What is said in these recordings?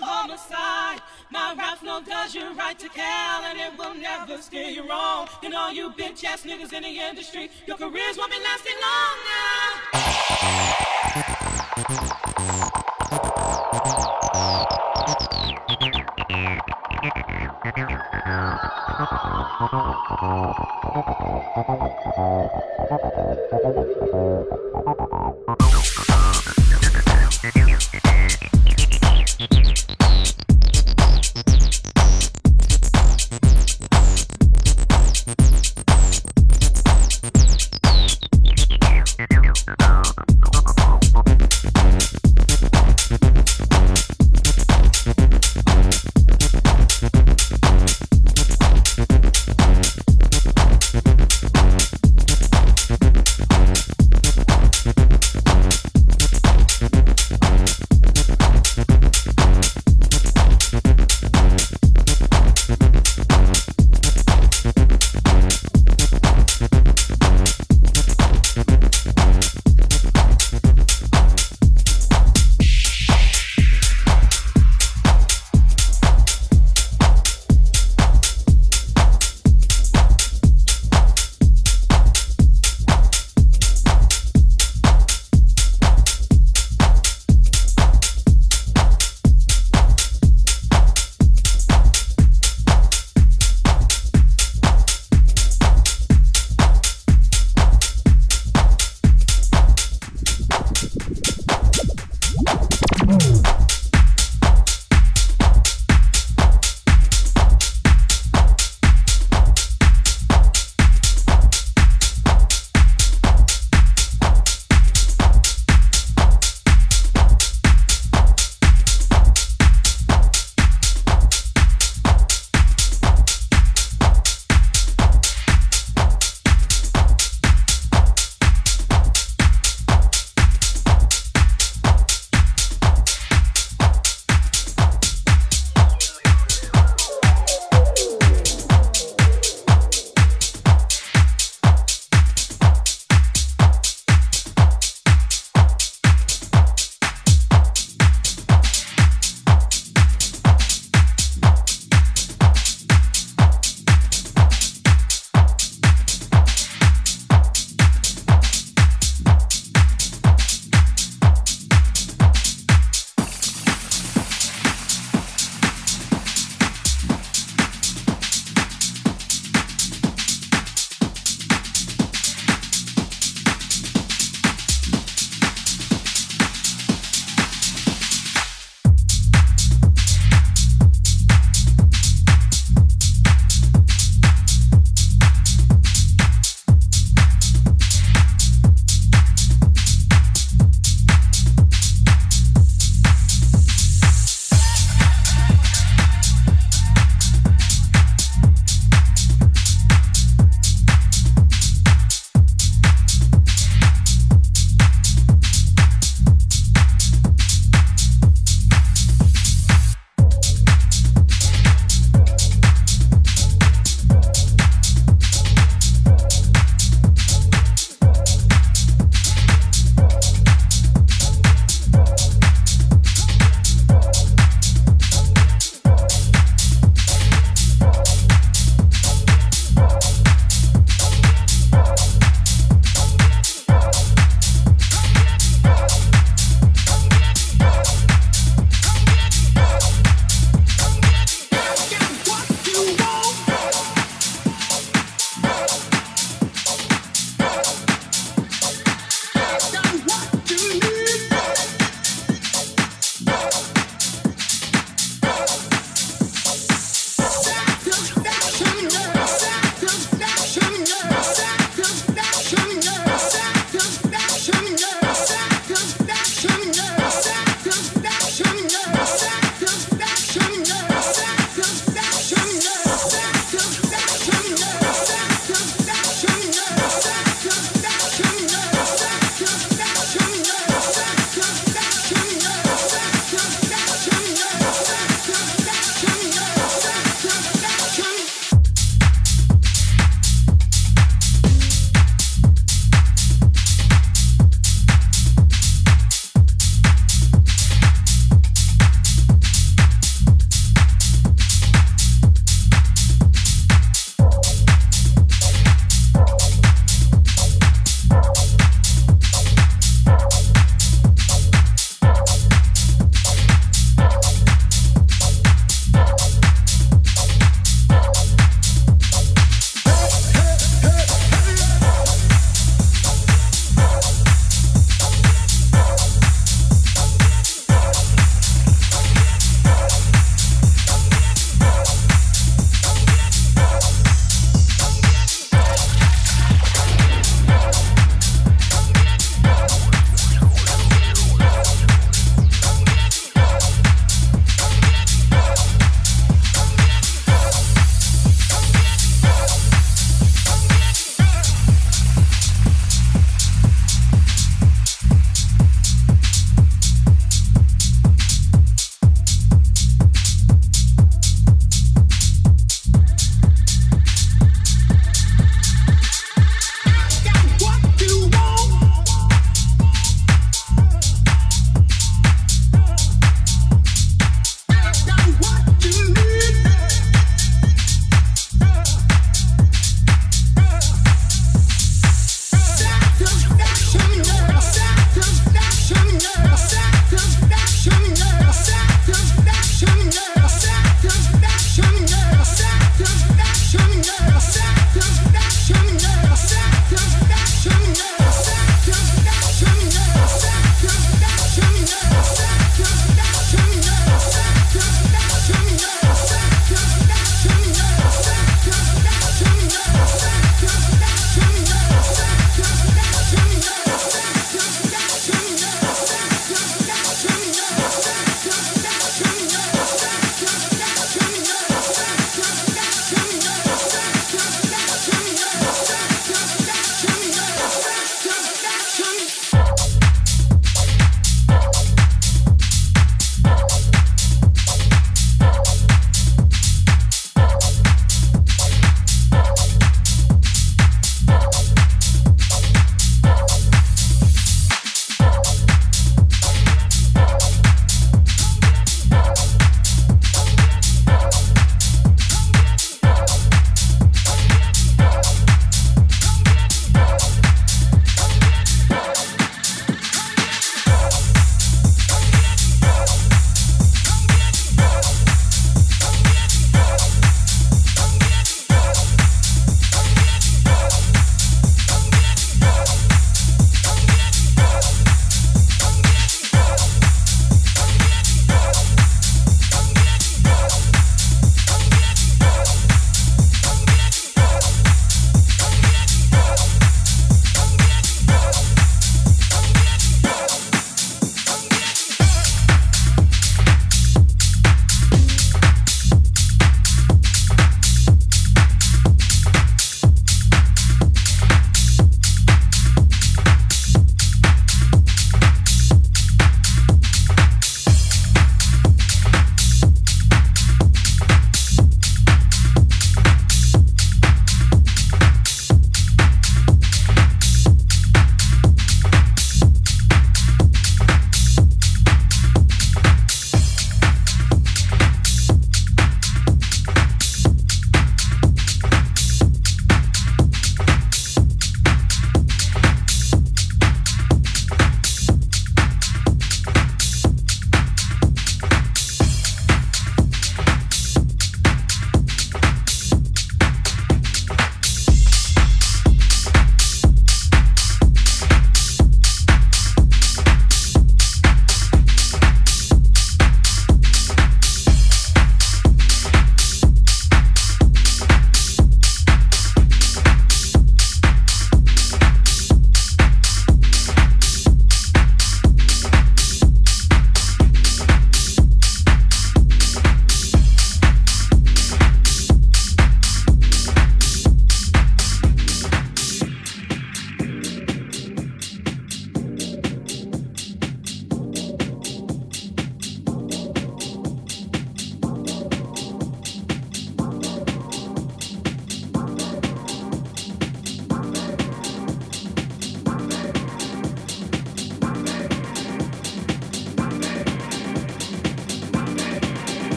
homicide. My rap no does you right to Cal, and it will never steer you wrong. And all you bitch ass niggas in the industry, your careers won't be lasting long now.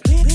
This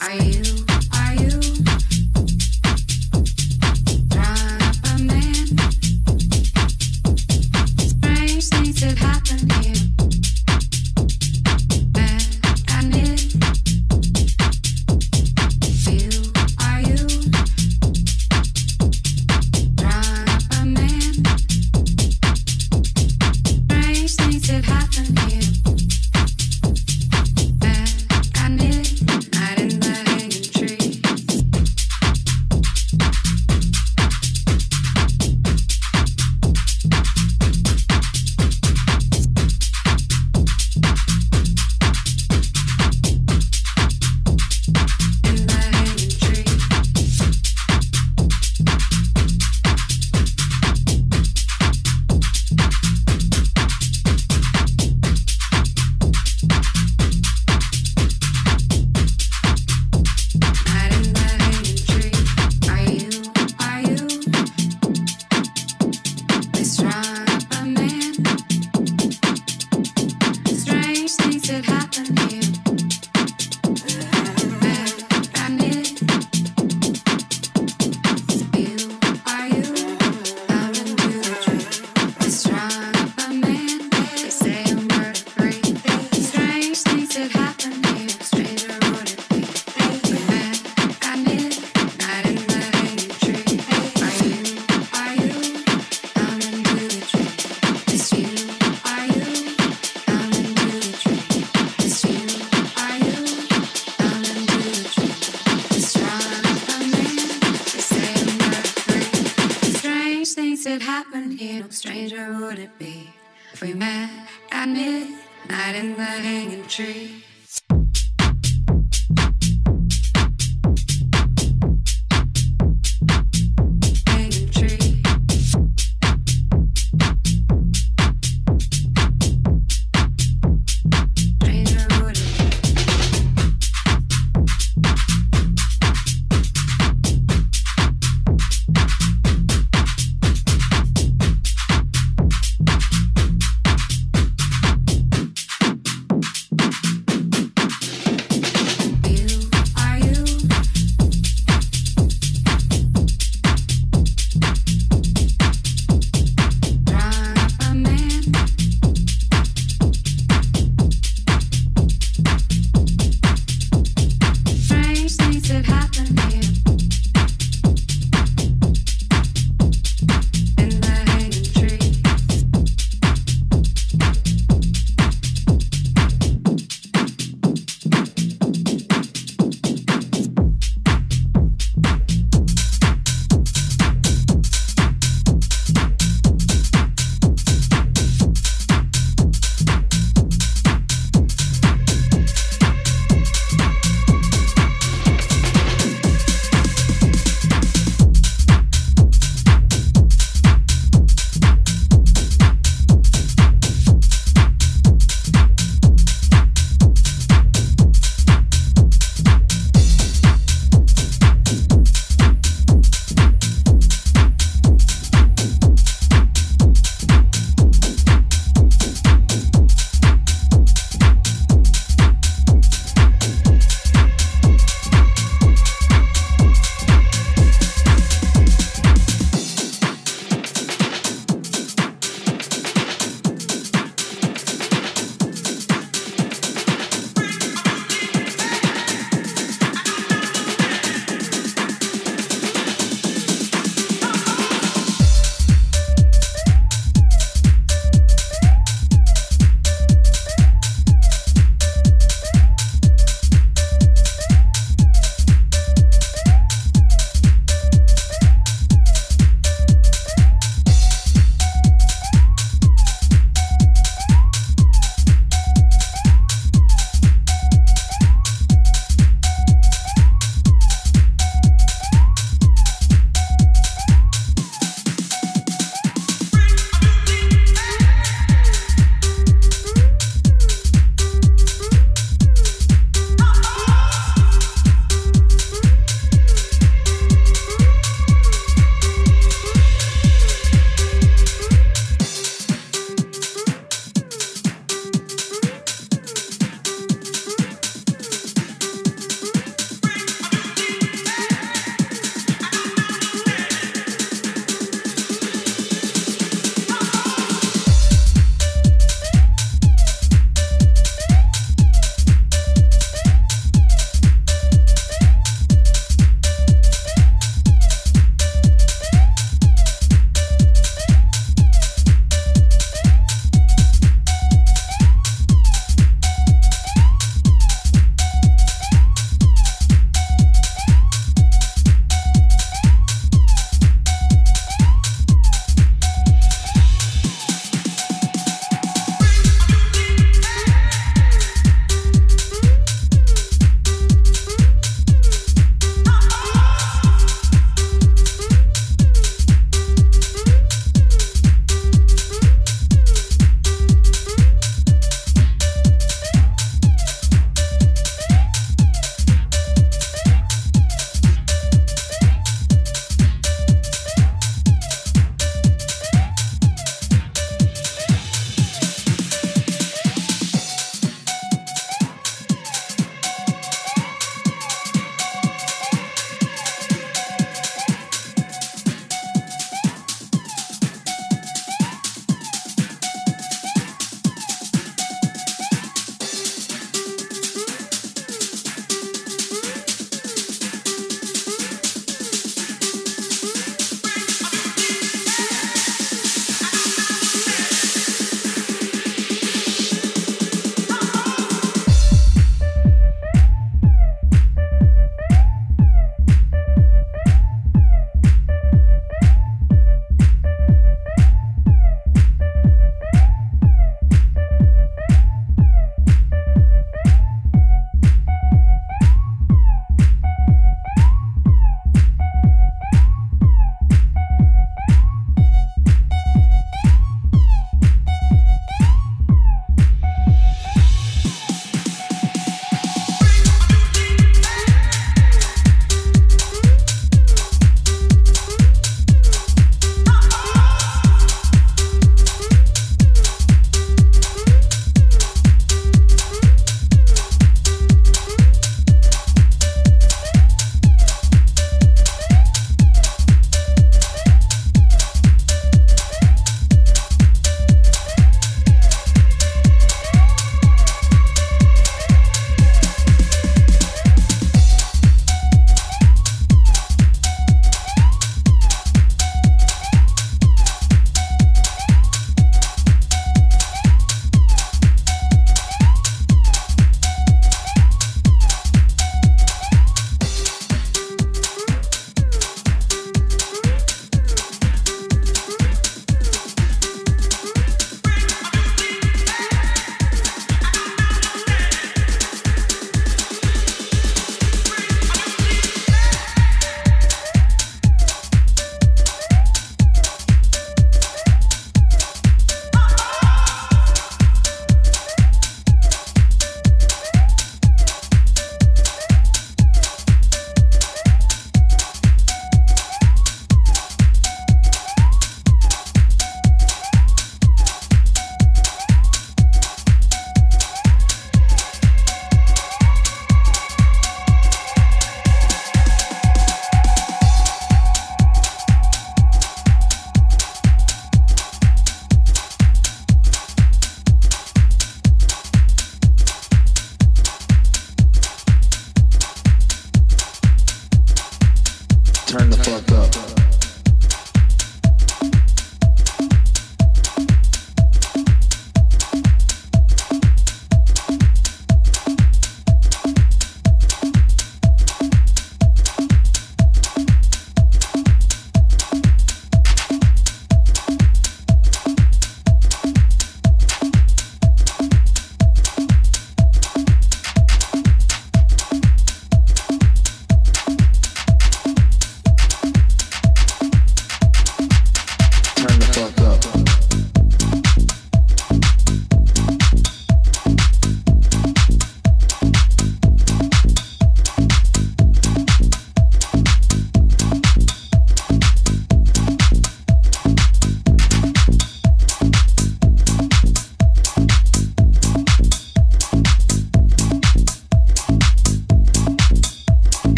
Are you?